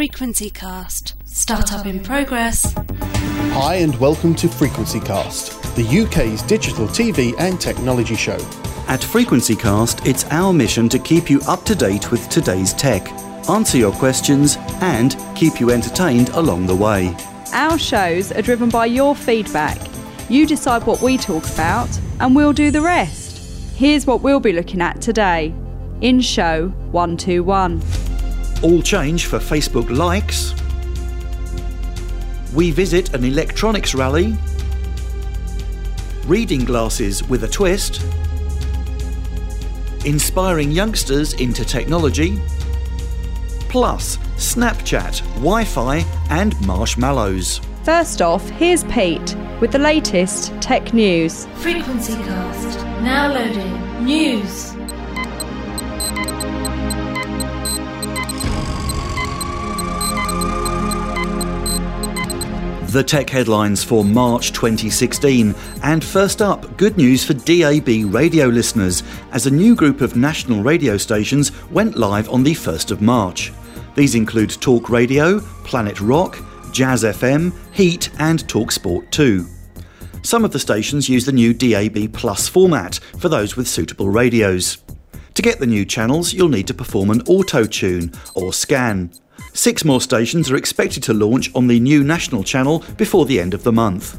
Frequency Cast. Startup in progress. Hi, and welcome to Frequency Cast, the UK's digital TV and technology show. At Frequency Cast, it's our mission to keep you up to date with today's tech, answer your questions, and keep you entertained along the way. Our shows are driven by your feedback. You decide what we talk about, and we'll do the rest. Here's what we'll be looking at today in show 121. All change for Facebook likes. We visit an electronics rally. Reading glasses with a twist. Inspiring youngsters into technology. Plus, Snapchat, Wi Fi, and marshmallows. First off, here's Pete with the latest tech news. Frequency Cast. Now loading. News. The tech headlines for March 2016. And first up, good news for DAB radio listeners, as a new group of national radio stations went live on the 1st of March. These include Talk Radio, Planet Rock, Jazz FM, Heat, and Talk Sport 2. Some of the stations use the new DAB Plus format for those with suitable radios. To get the new channels, you'll need to perform an auto tune or scan. Six more stations are expected to launch on the new national channel before the end of the month.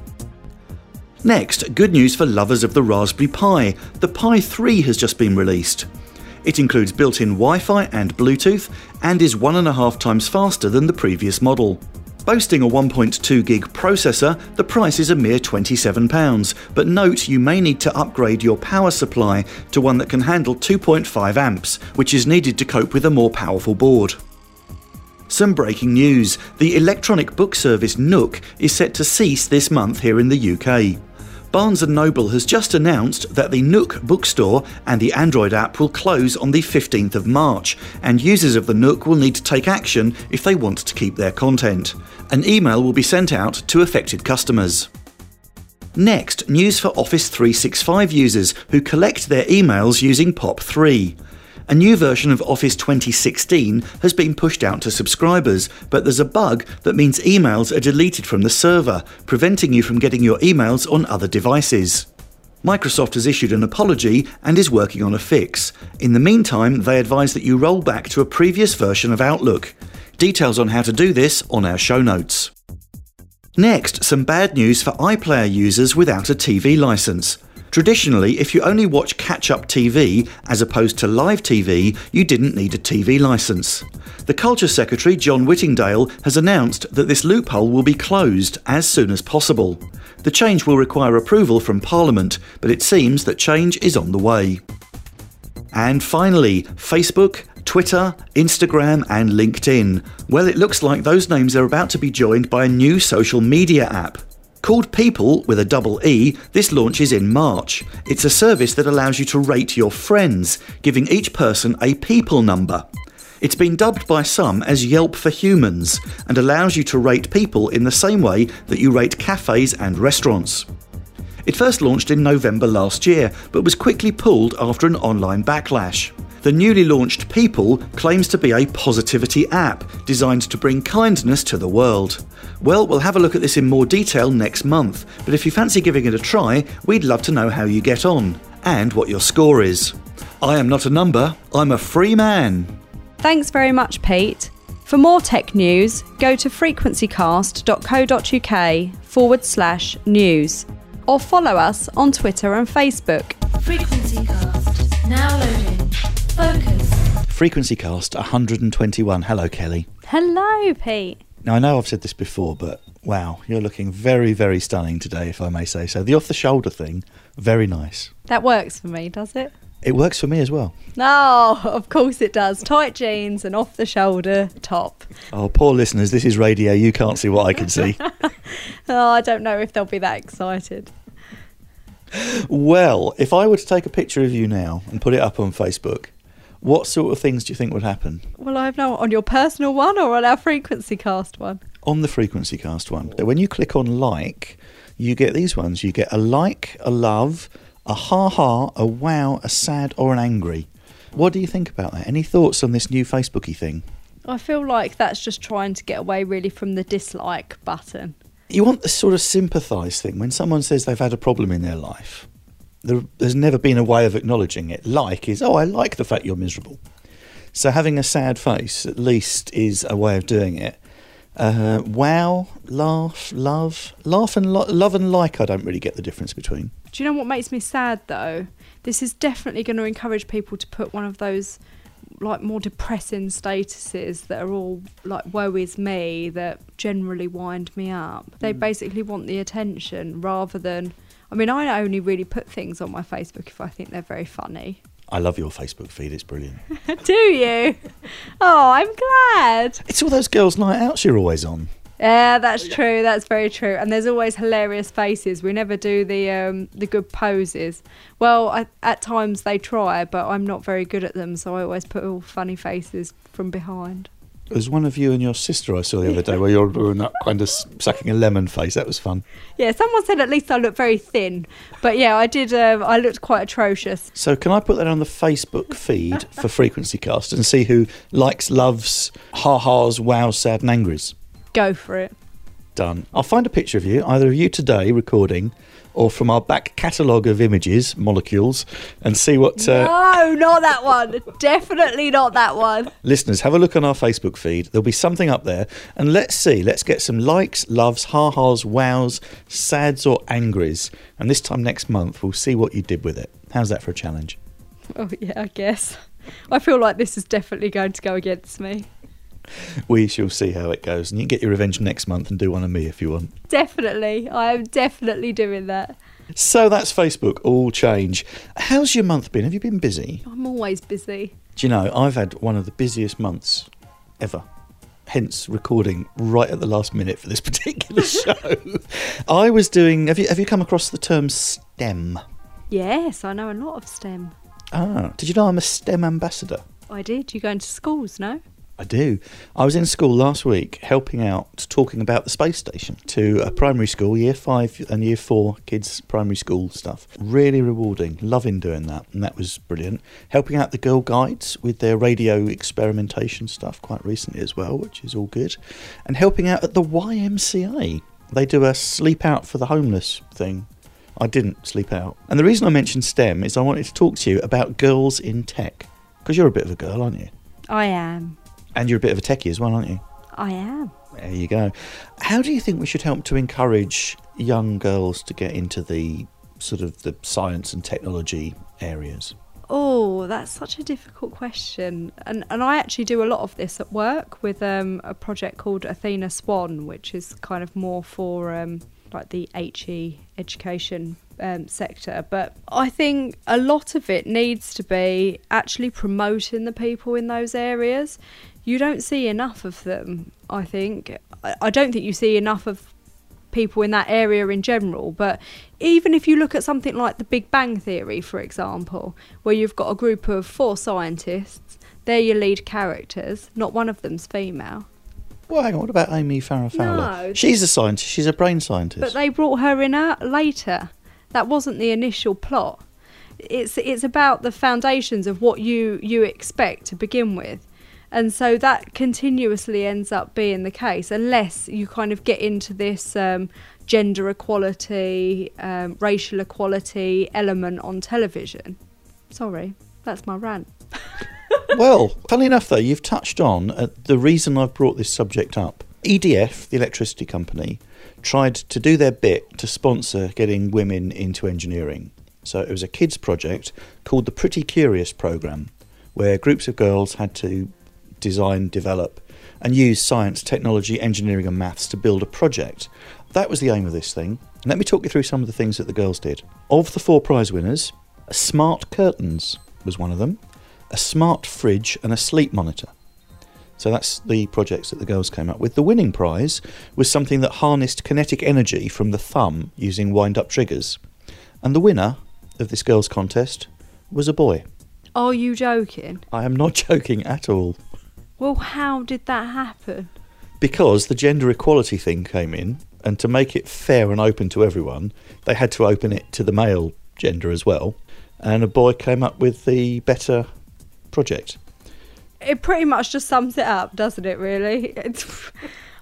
Next, good news for lovers of the Raspberry Pi. The Pi 3 has just been released. It includes built in Wi Fi and Bluetooth and is one and a half times faster than the previous model. Boasting a 1.2 gig processor, the price is a mere £27, but note you may need to upgrade your power supply to one that can handle 2.5 amps, which is needed to cope with a more powerful board. Some breaking news the electronic book service Nook is set to cease this month here in the UK. Barnes & Noble has just announced that the Nook bookstore and the Android app will close on the 15th of March, and users of the Nook will need to take action if they want to keep their content. An email will be sent out to affected customers. Next, news for Office 365 users who collect their emails using POP3. A new version of Office 2016 has been pushed out to subscribers, but there's a bug that means emails are deleted from the server, preventing you from getting your emails on other devices. Microsoft has issued an apology and is working on a fix. In the meantime, they advise that you roll back to a previous version of Outlook. Details on how to do this on our show notes. Next, some bad news for iPlayer users without a TV license. Traditionally, if you only watch catch up TV as opposed to live TV, you didn't need a TV licence. The Culture Secretary, John Whittingdale, has announced that this loophole will be closed as soon as possible. The change will require approval from Parliament, but it seems that change is on the way. And finally, Facebook, Twitter, Instagram, and LinkedIn. Well, it looks like those names are about to be joined by a new social media app. Called Peeple with a double E, this launches in March. It's a service that allows you to rate your friends, giving each person a people number. It's been dubbed by some as Yelp for humans and allows you to rate people in the same way that you rate cafes and restaurants. It first launched in November last year, but was quickly pulled after an online backlash. The newly launched Peeple claims to be a positivity app designed to bring kindness to the world. Well, we'll have a look at this in more detail next month, but if you fancy giving it a try, we'd love to know how you get on and what your score is. I am not a number, I'm a free man. Thanks very much, Pete. For more tech news, go to frequencycast.co.uk forward slash news or follow us on Twitter and Facebook. Frequency Cast. Now loading. Focus. Frequency Cast 121. Hello, Kelly. Hello, Pete. Now, I know I've said this before, but wow, you're looking very, very stunning today, if I may say so. The off the shoulder thing, very nice. That works for me, does it? It works for me as well. No, of course it does. Tight jeans and off the shoulder top. Oh, poor listeners, this is radio. You can't see what I can see. Oh, I don't know if they'll be that excited. well, if I were to take a picture of you now and put it up on Facebook, what sort of things do you think would happen? Well, I have now on your personal one or on our frequency cast one. On the Frequency Cast one. When you click on like, you get these ones. You get a like, a love, a ha ha, a wow, a sad, or an angry. What do you think about that? Any thoughts on this new Facebooky thing? I feel like that's just trying to get away really from the dislike button. You want the sort of sympathise thing. When someone says they've had a problem in their life, there, there's never been a way of acknowledging it. Like is, oh, I like the fact you're miserable. So having a sad face, at least, is a way of doing it. Uh, wow, laugh, love, laugh and lo- love and like. I don't really get the difference between. Do you know what makes me sad though? This is definitely going to encourage people to put one of those like more depressing statuses that are all like woe is me that generally wind me up. They basically want the attention rather than I mean I only really put things on my Facebook if I think they're very funny. I love your Facebook feed. It's brilliant. Do you? Oh, I'm glad. It's all those girls' night outs you're always on. Yeah, that's true. That's very true. And there's always hilarious faces. We never do the um, the good poses. Well, I, at times they try, but I'm not very good at them, so I always put all funny faces from behind. There's one of you and your sister I saw the other day where you're doing that kind of sucking a lemon face. That was fun. Yeah, someone said at least I look very thin, but yeah, I did. Um, I looked quite atrocious. So can I put that on the Facebook feed for Frequency Cast and see who likes, loves, ha-has, wows, sad and angries? Go for it. Done. I'll find a picture of you, either of you today recording or from our back catalogue of images, molecules, and see what... Uh, No, not that one. Definitely not that one. Listeners, have a look on our Facebook feed. There'll be something up there. And let's see. Let's get some likes, loves, ha-has, wows, sads or angries. And this time next month, we'll see what you did with it. How's that for a challenge? Oh yeah, I guess. I feel like this is definitely going to go against me. We shall see how it goes. And you can get your revenge next month and do one of me if you want. Definitely, I am definitely doing that. So that's Facebook, all change. How's your month been? Have you been busy? I'm always busy. Do you know, I've had one of the busiest months ever. Hence, recording right at the last minute for this particular show. I was doing. Have you have you come across the term STEM? Yes, I know a lot of STEM. Ah, did you know I'm a STEM ambassador? I did. You go into schools, no? I do. I was in school last week helping out, talking about the space station to a primary school, year five and year four kids' primary school stuff. Really rewarding, loving doing that, and that was brilliant. Helping out the Girl Guides with their radio experimentation stuff quite recently as well, which is all good. And helping out at the YMCA. They do a sleep out for the homeless thing. I didn't sleep out. And the reason I mentioned STEM is I wanted to talk to you about girls in tech. Because you're a bit of a girl, aren't you? I am. And you're a bit of a techie as well, aren't you? I am. There you go. How do you think we should help to encourage young girls to get into the sort of the science and technology areas? Oh, that's such a difficult question. And and I actually do a lot of this at work with um, a project called Athena Swan, which is kind of more for um, like the HE education um, sector. But I think a lot of it needs to be actually promoting the people in those areas. You don't see enough of them, I think. I, don't think you see enough of people in that area in general. But even if you look at something like the Big Bang Theory, for example, where you've got a group of four scientists, they're your lead characters, not one of them's female. Well, hang on. What about Amy Farrah Fowler? No. She's a scientist. She's a brain scientist. But they brought her in later. That wasn't the initial plot. It's it's about the foundations of what you you expect to begin with. And so that continuously ends up being the case, unless you kind of get into this um, gender equality, um, racial equality element on television. Sorry, that's my rant. well, funnily enough, though, you've touched on uh, the reason I've brought this subject up. EDF, the electricity company, tried to do their bit to sponsor getting women into engineering. So it was a kids' project called the Pretty Curious Programme, where groups of girls had to design, develop, and use science, technology, engineering, and maths to build a project. That was the aim of this thing. Let me talk you through some of the things that the girls did. Of the four prize winners, smart curtains was one of them, a smart fridge, and a sleep monitor. So that's the projects that the girls came up with. The winning prize was something that harnessed kinetic energy from the thumb using wind up triggers. And the winner of this girls' contest was a boy. Are you joking? I am not joking at all. Well, how did that happen? Because the gender equality thing came in, and to make it fair and open to everyone, they had to open it to the male gender as well. And a boy came up with the better project. it pretty much just sums it up, doesn't it? Really. It's,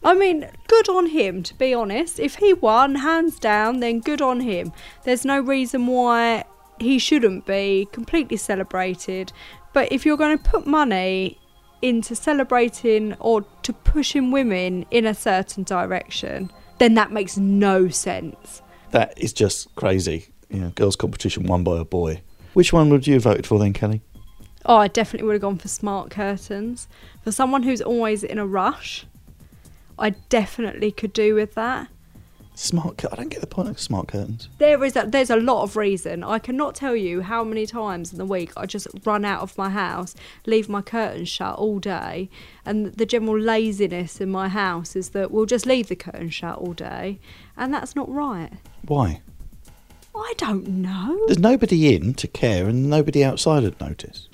I mean, good on him. To be honest, if he won hands down, then good on him. There's no reason why he shouldn't be completely celebrated. But if you're going to put money into celebrating or to pushing women in a certain direction, then that makes no sense. That is just crazy. You know, girls' competition won by a boy. Which one would you have voted for then, Kelly? Oh, I definitely would have gone for smart curtains. For someone who's always in a rush, I definitely could do with that. Smart. I don't get the point of smart curtains. There is a, there's a lot of reason. I cannot tell you how many times in the week I just run out of my house, leave my curtains shut all day, and the general laziness in my house is that we'll just leave the curtains shut all day, and that's not right. Why? I don't know. There's nobody in to care, and nobody outside would notice.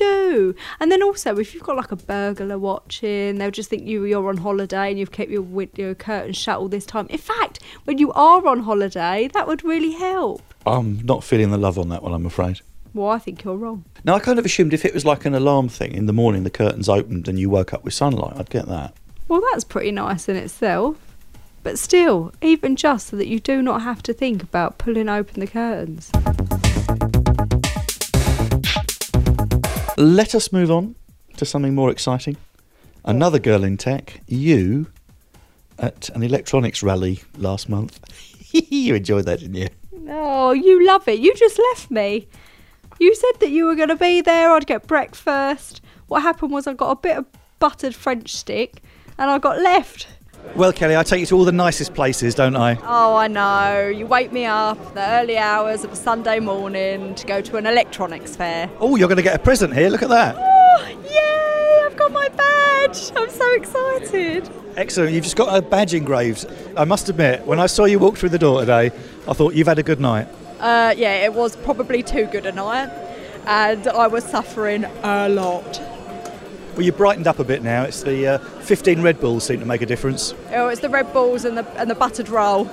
Yeah, but you do. And then also, if you've got like a burglar watching, they'll just think you you're on holiday and you've kept your window curtains shut all this time. In fact, when you are on holiday, that would really help. I'm not feeling the love on that one, I'm afraid. Well, I think you're wrong. Now, I kind of assumed if it was like an alarm thing in the morning, the curtains opened and you woke up with sunlight, I'd get that. Well, that's pretty nice in itself. But still, even just so that you do not have to think about pulling open the curtains. Let us move on to something more exciting. Another girl in tech, you, at an electronics rally last month. you enjoyed that, didn't you? Oh, you love it. You just left me. You said that you were going to be there. I'd get breakfast. What happened was I got a bit of buttered French stick and I got left. Well, Kelly, I take you to all the nicest places, don't I? Oh, I know. You wake me up the early hours of a Sunday morning to go to an electronics fair. Oh, you're going to get a present here. Look at that. Oh, yay! I've got my badge. I'm so excited. Excellent. You've just got a badge engraved. I must admit, when I saw you walk through the door today, I thought you've had a good night. Uh, yeah, it was probably too good a night, and I was suffering a lot. Well, you brightened up a bit now. It's the uh, 15 Red Bulls seem to make a difference. Oh, it's the Red Bulls and the and the buttered roll.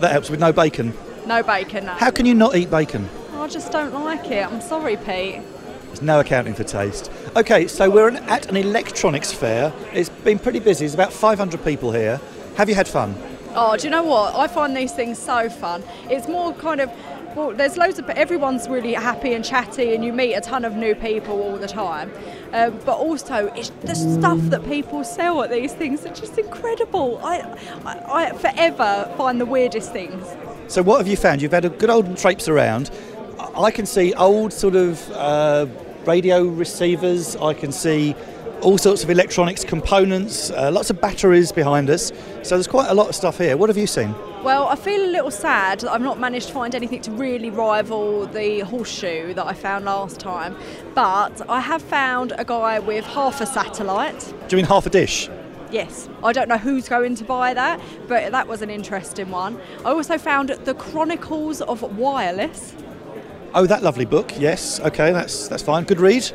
That helps with no bacon. No bacon. No. How can you not eat bacon? I just don't like it. I'm sorry, Pete. There's no accounting for taste. Okay, so we're an, at an electronics fair. It's been pretty busy. There's about 500 people here. Have you had fun? Oh, do you know what? I find these things so fun. It's more kind of well, there's loads of everyone's really happy and chatty, and you meet a ton of new people all the time. Um, but also, it's the stuff that people sell at these things are just incredible. I, I, I forever find the weirdest things. So, what have you found? You've had a good old traipse around. I I can see old sort of uh, radio receivers. I can see all sorts of electronics components, uh, lots of batteries behind us. So, there's quite a lot of stuff here. What have you seen? Well, I feel a little sad that I've not managed to find anything to really rival the horseshoe that I found last time. But I have found a guy with half a satellite. Do you mean half a dish? Yes, I don't know who's going to buy that, but that was an interesting one. I also found The Chronicles of Wireless. Oh, that lovely book. Yes. Okay, that's that's fine. Good read.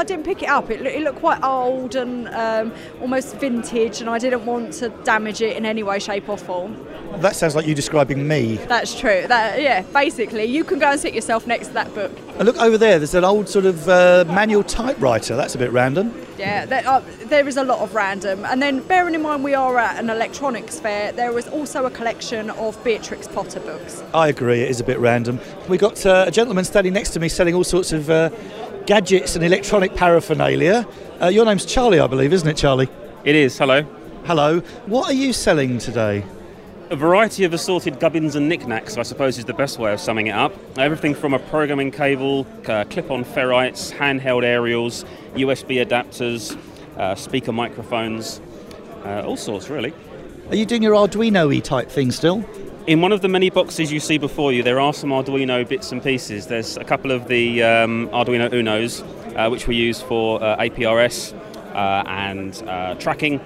I didn't pick it up. It, it looked quite old and um, almost vintage, and I didn't want to damage it in any way, shape, or form. That sounds like you describing me. That's true. That yeah, basically, you can go and sit yourself next to that book. And look over there. There's an old sort of uh, manual typewriter. That's a bit random. Yeah, there, uh, there is a lot of random. And then, bearing in mind we are at an electronics fair, there is also a collection of Beatrix Potter books. I agree. It is a bit random. We got uh, a gentleman standing next to me selling all sorts of uh, gadgets and electronic paraphernalia. Uh, your name's Charlie, I believe, isn't it, Charlie? It is, hello. Hello. What are you selling today? A variety of assorted gubbins and knickknacks, I suppose, is the best way of summing it up. Everything from a programming cable, uh, clip on ferrites, handheld aerials, USB adapters, uh, speaker microphones, uh, all sorts, really. Are you doing your Arduino y type thing still? In one of the many boxes you see before you, there are some Arduino bits and pieces. There's a couple of the um, Arduino Unos, uh, which we use for uh, APRS uh, and uh, tracking,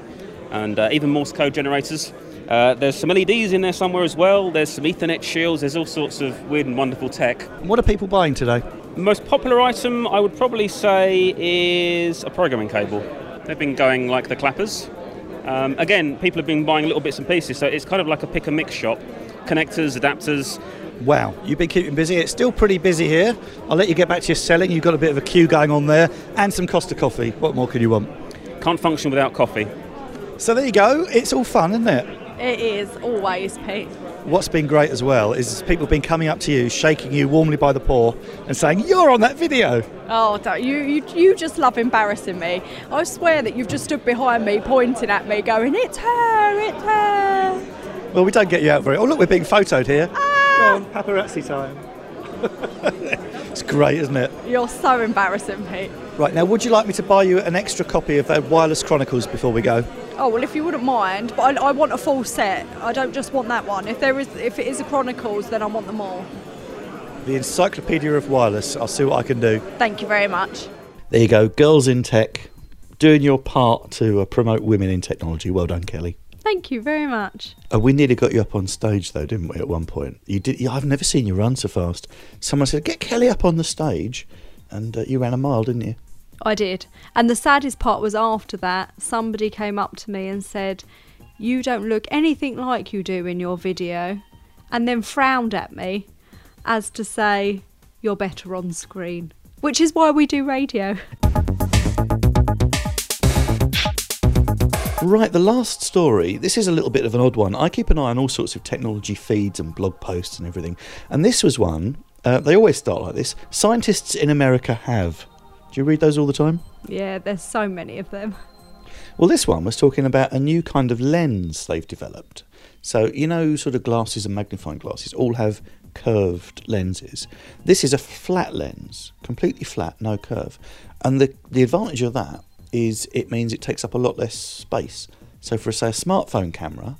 and uh, even Morse code generators. Uh, there's some LEDs in there somewhere as well. There's some Ethernet shields. There's all sorts of weird and wonderful tech. What are people buying today? The most popular item, I would probably say, is a programming cable. They've been going like the clappers. Um, again, people have been buying little bits and pieces, so it's kind of like a pick and mix shop. Connectors, adapters, Wow, you've been keeping busy. It's still pretty busy here. I'll let you get back to your selling. You've got a bit of a queue going on there and some Costa coffee. What more could you want? Can't function without coffee. So there you go. It's all fun, isn't it? It is always, Pete. What's been great as well is people have been coming up to you, shaking you warmly by the paw, and saying, You're on that video. Oh, don't, you, you, you just love embarrassing me. I swear that you've just stood behind me, pointing at me, going, It's her, it's her. Well, we don't get you out very. Oh, look, we're being photoed here. Ah! Go on, paparazzi time. it's great, isn't it? You're so embarrassing, Pete. Right, now, would you like me to buy you an extra copy of uh, Wireless Chronicles before we go? Oh well, if you wouldn't mind, but I, I want a full set. I don't just want that one. If there is, if it is a Chronicles, then I want them all. The Encyclopedia of Wireless. I'll see what I can do. Thank you very much. There you go, girls in tech, doing your part to uh, promote women in technology. Well done, Kelly. Thank you very much. Uh, we nearly got you up on stage, though, didn't we? At one point, you did. Yeah, I've never seen you run so fast. Someone said, "Get Kelly up on the stage," and uh, you ran a mile, didn't you? I did. And the saddest part was after that, somebody came up to me and said, You don't look anything like you do in your video. And then frowned at me as to say, You're better on screen. Which is why we do radio. Right, the last story. This is a little bit of an odd one. I keep an eye on all sorts of technology feeds and blog posts and everything. And this was one. Uh, they always start like this. Scientists in America have. Do you read those all the time? Yeah, there's so many of them. Well, this one was talking about a new kind of lens they've developed. So, you know, sort of glasses and magnifying glasses all have curved lenses. This is a flat lens, completely flat, no curve. And the, the advantage of that is it means it takes up a lot less space. So, for, say, a smartphone camera,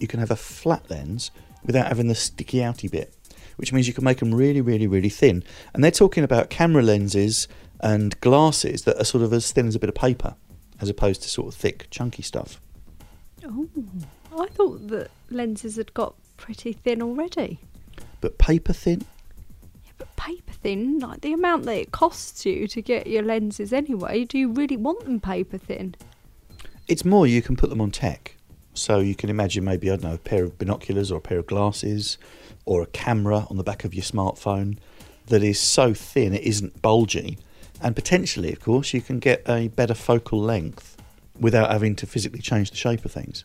you can have a flat lens without having the sticky outy bit, which means you can make them really, really, really thin. And they're talking about camera lenses and glasses that are sort of as thin as a bit of paper, as opposed to sort of thick, chunky stuff. Oh, I thought that lenses had got pretty thin already. But paper thin? Paper thin, like the amount that it costs you to get your lenses anyway, do you really want them paper thin? It's more you can put them on tech. So you can imagine maybe, I don't know, a pair of binoculars or a pair of glasses or a camera on the back of your smartphone that is so thin it isn't bulgy. And potentially, of course, you can get a better focal length without having to physically change the shape of things.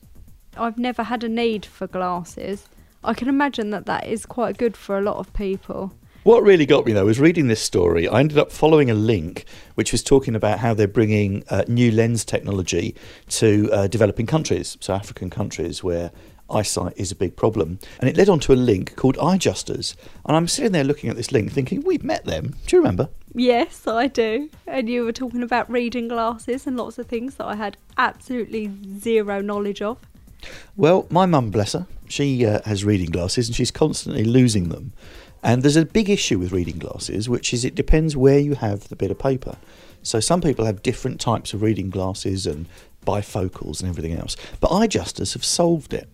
I've never had a need for glasses. I can imagine that that is quite good for a lot of people. What really got me though was reading this story. I ended up following a link which was talking about how they're bringing uh, new lens technology to uh, developing countries, so African countries where eyesight is a big problem. And it led on to a link called Eyejusters. And I'm sitting there looking at this link thinking, we've met them. Do you remember? Yes, I do. And you were talking about reading glasses and lots of things that I had absolutely zero knowledge of. Well, my mum, bless her, she uh, has reading glasses and she's constantly losing them. And there's a big issue with reading glasses, which is it depends where you have the bit of paper. So some people have different types of reading glasses and bifocals and everything else. But Eyejusters have solved it.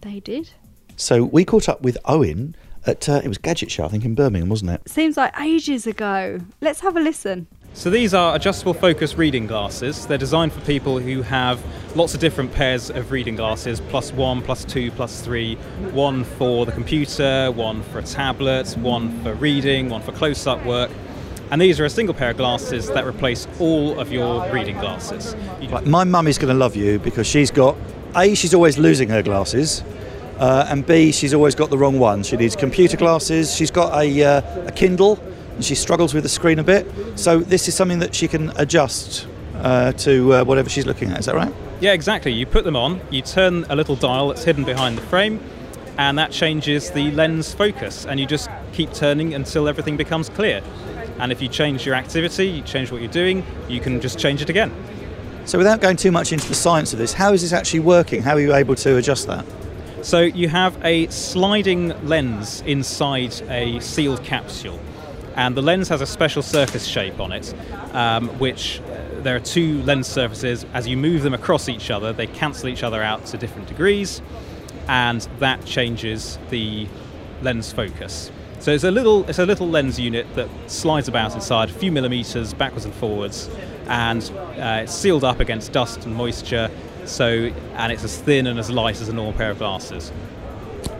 They did. So we caught up with Owen at uh, it was Gadget Show, I think, in Birmingham, wasn't it? Seems like ages ago. Let's have a listen. So these are adjustable focus reading glasses. They're designed for people who have lots of different pairs of reading glasses, plus one, plus two, plus three. One for the computer, one for a tablet, one for reading, one for close-up work. And these are a single pair of glasses that replace all of your reading glasses. Right, my mum is going to love you because she's got a she's always losing her glasses. Uh, and B, she's always got the wrong one. She needs computer glasses. She's got a, uh, a Kindle, and she struggles with the screen a bit. So this is something that she can adjust uh, to uh, whatever she's looking at. Is that right? Yeah, exactly. You put them on, you turn a little dial that's hidden behind the frame, and that changes the lens focus, and you just keep turning until everything becomes clear. And if you change your activity, you change what you're doing, you can just change it again. So without going too much into the science of this, how is this actually working? How are you able to adjust that? So you have a sliding lens inside a sealed capsule, and the lens has a special surface shape on it, um, which uh, there are two lens surfaces. As you move them across each other, they cancel each other out to different degrees, and that changes the lens focus. So it's a little it's a little lens unit that slides about inside a few millimeters backwards and forwards, and uh, it's sealed up against dust and moisture so, and it's as thin and as light as a normal pair of glasses.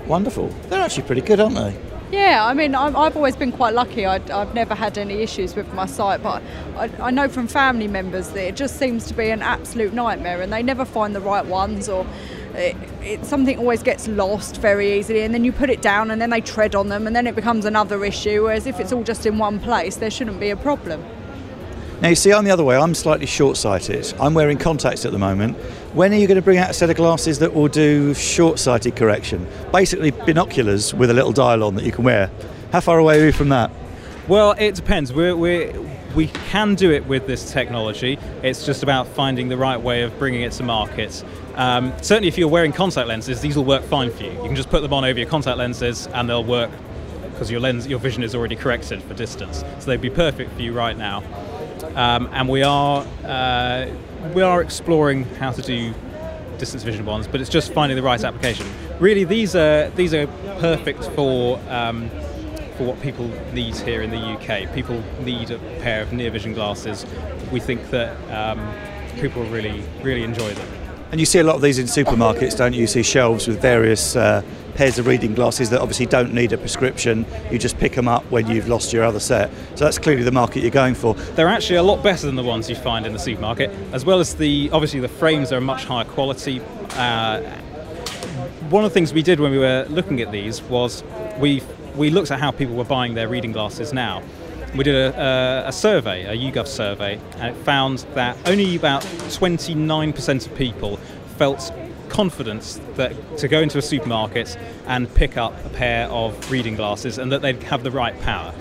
Wonderful. They're actually pretty good, aren't they? Yeah, I mean, I'm, I've always been quite lucky. I, I've never had any issues with my sight, but I, I know from family members that it just seems to be an absolute nightmare, and they never find the right ones, or it, it, something always gets lost very easily, and then you put it down, and then they tread on them, and then it becomes another issue. Whereas if it's all just in one place, there shouldn't be a problem. Now, you see, I'm the other way. I'm slightly short sighted. I'm wearing contacts at the moment. When are you going to bring out a set of glasses that will do short sighted correction? Basically, binoculars with a little dial on that you can wear. How far away are you from that? Well, it depends. We're, we're, we can do it with this technology. It's just about finding the right way of bringing it to market. Um, certainly, if you're wearing contact lenses, these will work fine for you. You can just put them on over your contact lenses and they'll work because your lens, your vision is already corrected for distance. So they'd be perfect for you right now um, and we are uh, we are exploring how to do distance vision bonds, but it's just finding the right application. Really, these are these are perfect for um, for what people need here in the UK. People need a pair of near vision glasses. We think that um, people really really enjoy them. And you see a lot of these in supermarkets, don't you? You see shelves with various uh, pairs of reading glasses that obviously don't need a prescription. You just pick them up when you've lost your other set. So that's clearly the market you're going for. They're actually a lot better than the ones you find in the supermarket, as well as the obviously the frames are a much higher quality. Uh, one of the things we did when we were looking at these was we we looked at how people were buying their reading glasses now we did a, a, a, survey, a YouGov survey, and it found that only about 29% of people felt confidence that to go into a supermarket and pick up a pair of reading glasses and that they'd have the right power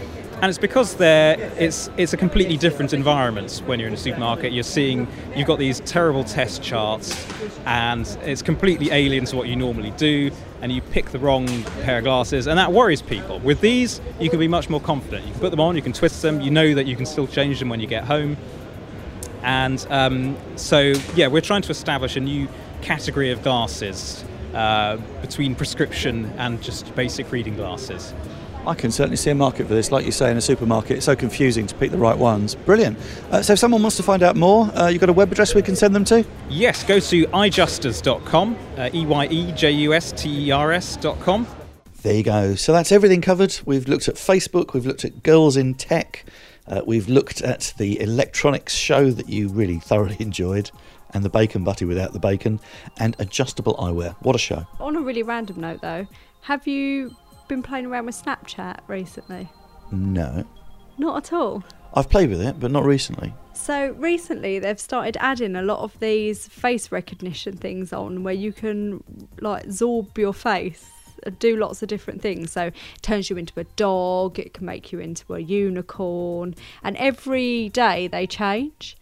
and it's because they're it's it's a completely different environment when you're in a supermarket. You're seeing you've got these terrible test charts, and it's completely alien to what you normally do. And you pick the wrong pair of glasses, and that worries people. With these, you can be much more confident. You can put them on, you can twist them. You know that you can still change them when you get home. And um, so, yeah, we're trying to establish a new category of glasses uh, between prescription and just basic reading glasses. I can certainly see a market for this. Like you say, in a supermarket, it's so confusing to pick the right ones. Brilliant. Uh, so, if someone wants to find out more, uh, you've got a web address we can send them to? Yes, go to eyejusters.com, uh, E Y E J U S T E R S.com. There you go. So, that's everything covered. We've looked at Facebook, we've looked at Girls in Tech, uh, we've looked at the electronics show that you really thoroughly enjoyed and the bacon butty without the bacon, and adjustable eyewear. What a show. On a really random note, though, have you been playing around with Snapchat recently? No. Not at all. I've played with it, but not recently. So recently they've started adding a lot of these face recognition things on where you can like zorb your face do lots of different things. So it turns you into a dog, it can make you into a unicorn, and every day they change.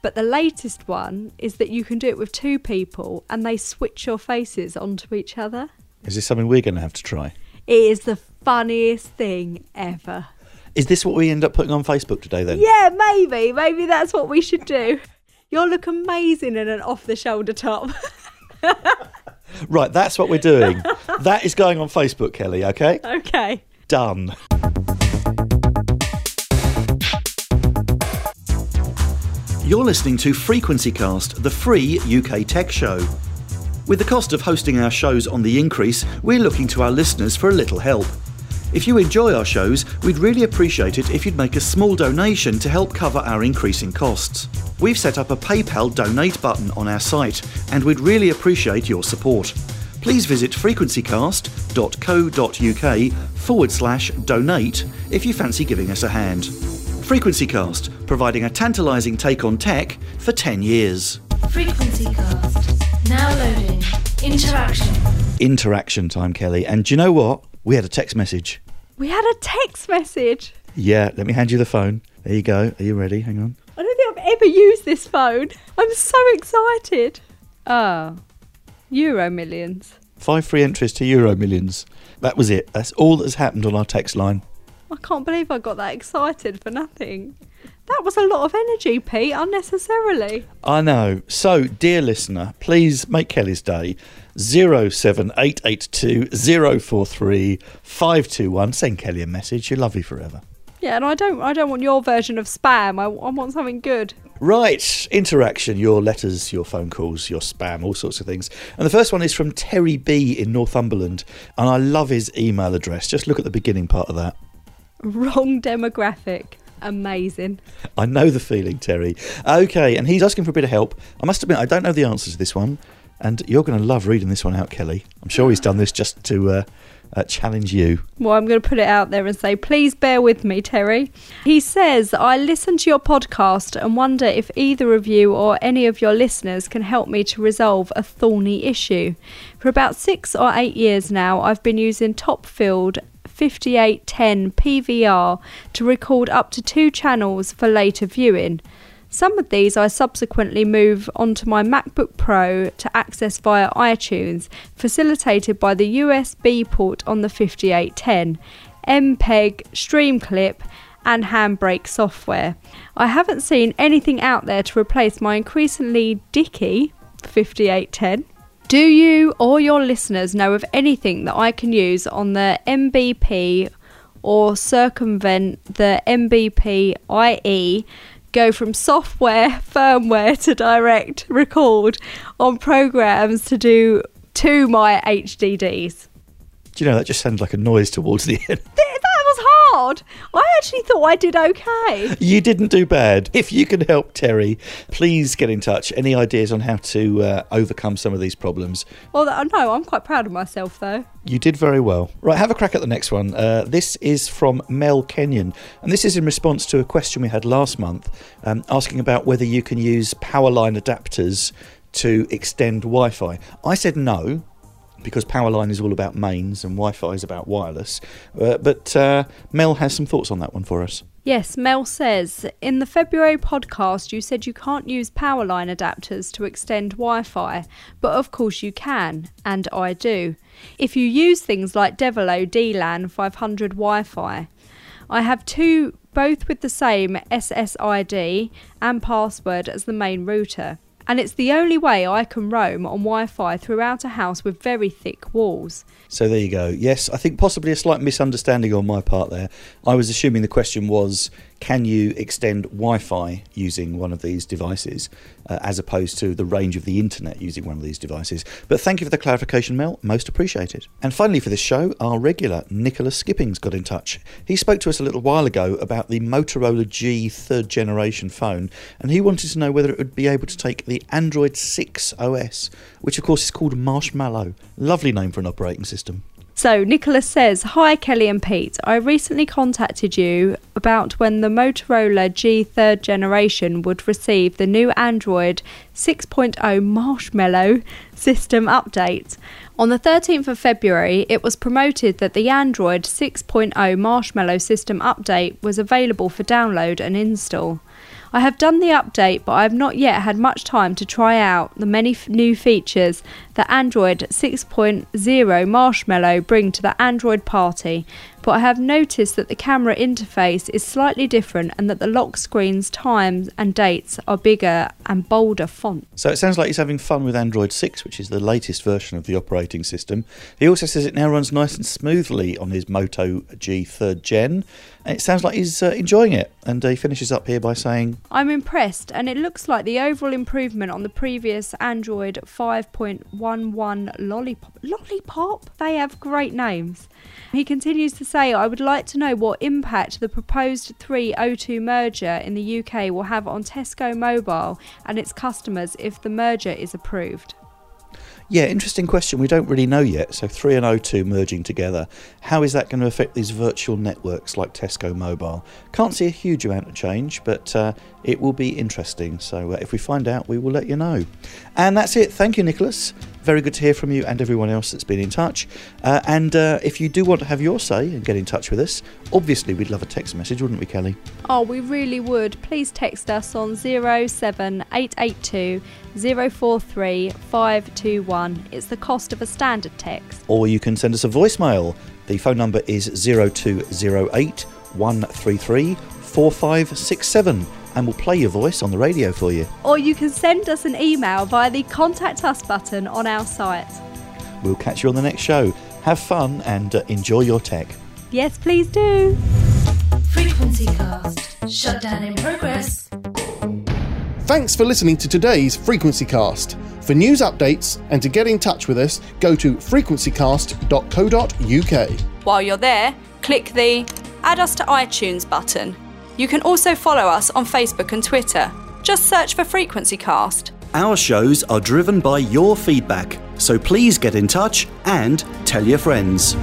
But the latest one is that you can do it with two people and they switch your faces onto each other. Is this something we're going to have to try? It is the funniest thing ever. Is this what we end up putting on Facebook today then? Yeah, maybe. Maybe that's what we should do. You'll look amazing in an off the shoulder top. right, that's what we're doing. that is going on Facebook, Kelly, okay? Okay. Done. You're listening to Frequencycast, the free UK tech show. With the cost of hosting our shows on the increase, we're looking to our listeners for a little help. If you enjoy our shows, we'd really appreciate it if you'd make a small donation to help cover our increasing costs. We've set up a PayPal donate button on our site, and we'd really appreciate your support. Please visit frequencycast.co.uk forward slash donate if you fancy giving us a hand. FrequencyCast, providing a tantalising take on tech for 10 years. Frequency Cast. Now loading. Interaction. Interaction time, Kelly. And do you know what? We had a text message. We had a text message. Yeah, let me hand you the phone. There you go. Are you ready? Hang on. I don't think I've ever used this phone. I'm so excited. Oh, Euro millions. Five free entries to Euro Millions. That was it. That's all that's happened on our text line. I can't believe I got that excited for nothing. That was a lot of energy, Pete, unnecessarily. I know. So, dear listener, please make Kelly's day 07882 043 521. Send Kelly a message. You'll love you forever. Yeah, and I don't I don't want your version of spam. I, I want something good. Right, interaction, your letters, your phone calls, your spam, all sorts of things. And the first one is from Terry B in Northumberland, and I love his email address. Just look at the beginning part of that. Wrong demographic. Amazing. I know the feeling, Terry. Okay, and he's asking for a bit of help. I must admit, I don't know the answer to this one, and you're going to love reading this one out, Kelly. I'm sure he's done this just to uh, uh, challenge you. Well, I'm going to put it out there and say, please bear with me, Terry. He says, I listen to your podcast and wonder if either of you or any of your listeners can help me to resolve a thorny issue. For about six or eight years now, I've been using Topfield 5810 PVR to record up to two channels for later viewing. Some of these I subsequently move onto my MacBook Pro to access via iTunes, facilitated by the USB port on the 5810, MPEG, Streamclip, and Handbrake software. I haven't seen anything out there to replace my increasingly dicky 5810. Do you or your listeners know of anything that I can use on the MBP or circumvent the MBP IE go from software, firmware to direct record on programs to do to my HDDs. Do you know that just sounded like a noise towards the end? Hard. I actually thought I did okay. You didn't do bad. If you can help Terry, please get in touch. Any ideas on how to uh, overcome some of these problems? Well, no, I'm quite proud of myself though. You did very well. Right, have a crack at the next one. Uh, this is from Mel Kenyon, and this is in response to a question we had last month um, asking about whether you can use power line adapters to extend Wi Fi. I said no. Because Powerline is all about mains and Wi Fi is about wireless. Uh, but uh, Mel has some thoughts on that one for us. Yes, Mel says in the February podcast you said you can't use power line adapters to extend Wi Fi, but of course you can, and I do. If you use things like Devolo DLAN 500 Wi Fi, I have two, both with the same SSID and password as the main router and it's the only way I can roam on Wi Fi throughout a house with very thick walls. So there you go. Yes, I think possibly a slight misunderstanding on my part there. I was assuming the question was can you extend Wi Fi using one of these devices uh, as opposed to the range of the internet using one of these devices? But thank you for the clarification, Mel. Most appreciated. And finally, for this show, our regular Nicholas Skippings got in touch. He spoke to us a little while ago about the Motorola G third generation phone, and he wanted to know whether it would be able to take the Android 6 OS, which of course is called Marshmallow. Lovely name for an operating system. So, Nicholas says, Hi Kelly and Pete. I recently contacted you about when the Motorola G third generation would receive the new Android 6.0 Marshmallow system update. On the 13th of February, it was promoted that the Android 6.0 Marshmallow system update was available for download and install. I have done the update, but I have not yet had much time to try out the many f- new features that Android 6.0 Marshmallow bring to the Android party, but I have noticed that the camera interface is slightly different and that the lock screen's times and dates are bigger and bolder font. So it sounds like he's having fun with Android 6, which is the latest version of the operating system. He also says it now runs nice and smoothly on his Moto G 3rd Gen. And it sounds like he's uh, enjoying it. And uh, he finishes up here by saying, I'm impressed, and it looks like the overall improvement on the previous Android 5.11 Lollipop. Lollipop? They have great names. He continues to say, I would like to know what impact the proposed 302 merger in the UK will have on Tesco Mobile and its customers if the merger is approved. Yeah, interesting question. We don't really know yet. So 3 and O2 merging together. How is that going to affect these virtual networks like Tesco Mobile? Can't see a huge amount of change, but uh, it will be interesting. So uh, if we find out, we will let you know. And that's it. Thank you, Nicholas. Very good to hear from you and everyone else that's been in touch. Uh, and uh, if you do want to have your say and get in touch with us, obviously we'd love a text message, wouldn't we, Kelly? Oh, we really would. Please text us on 07882 043 521. It's the cost of a standard text. Or you can send us a voicemail. The phone number is 0208 133 4567 and we'll play your voice on the radio for you. Or you can send us an email via the Contact Us button on our site. We'll catch you on the next show. Have fun and uh, enjoy your tech. Yes, please do. Frequency Cast. Shutdown in progress. Thanks for listening to today's Frequency Cast. For news updates and to get in touch with us, go to frequencycast.co.uk. While you're there, click the Add Us to iTunes button. You can also follow us on Facebook and Twitter. Just search for Frequency Cast. Our shows are driven by your feedback, so please get in touch and tell your friends.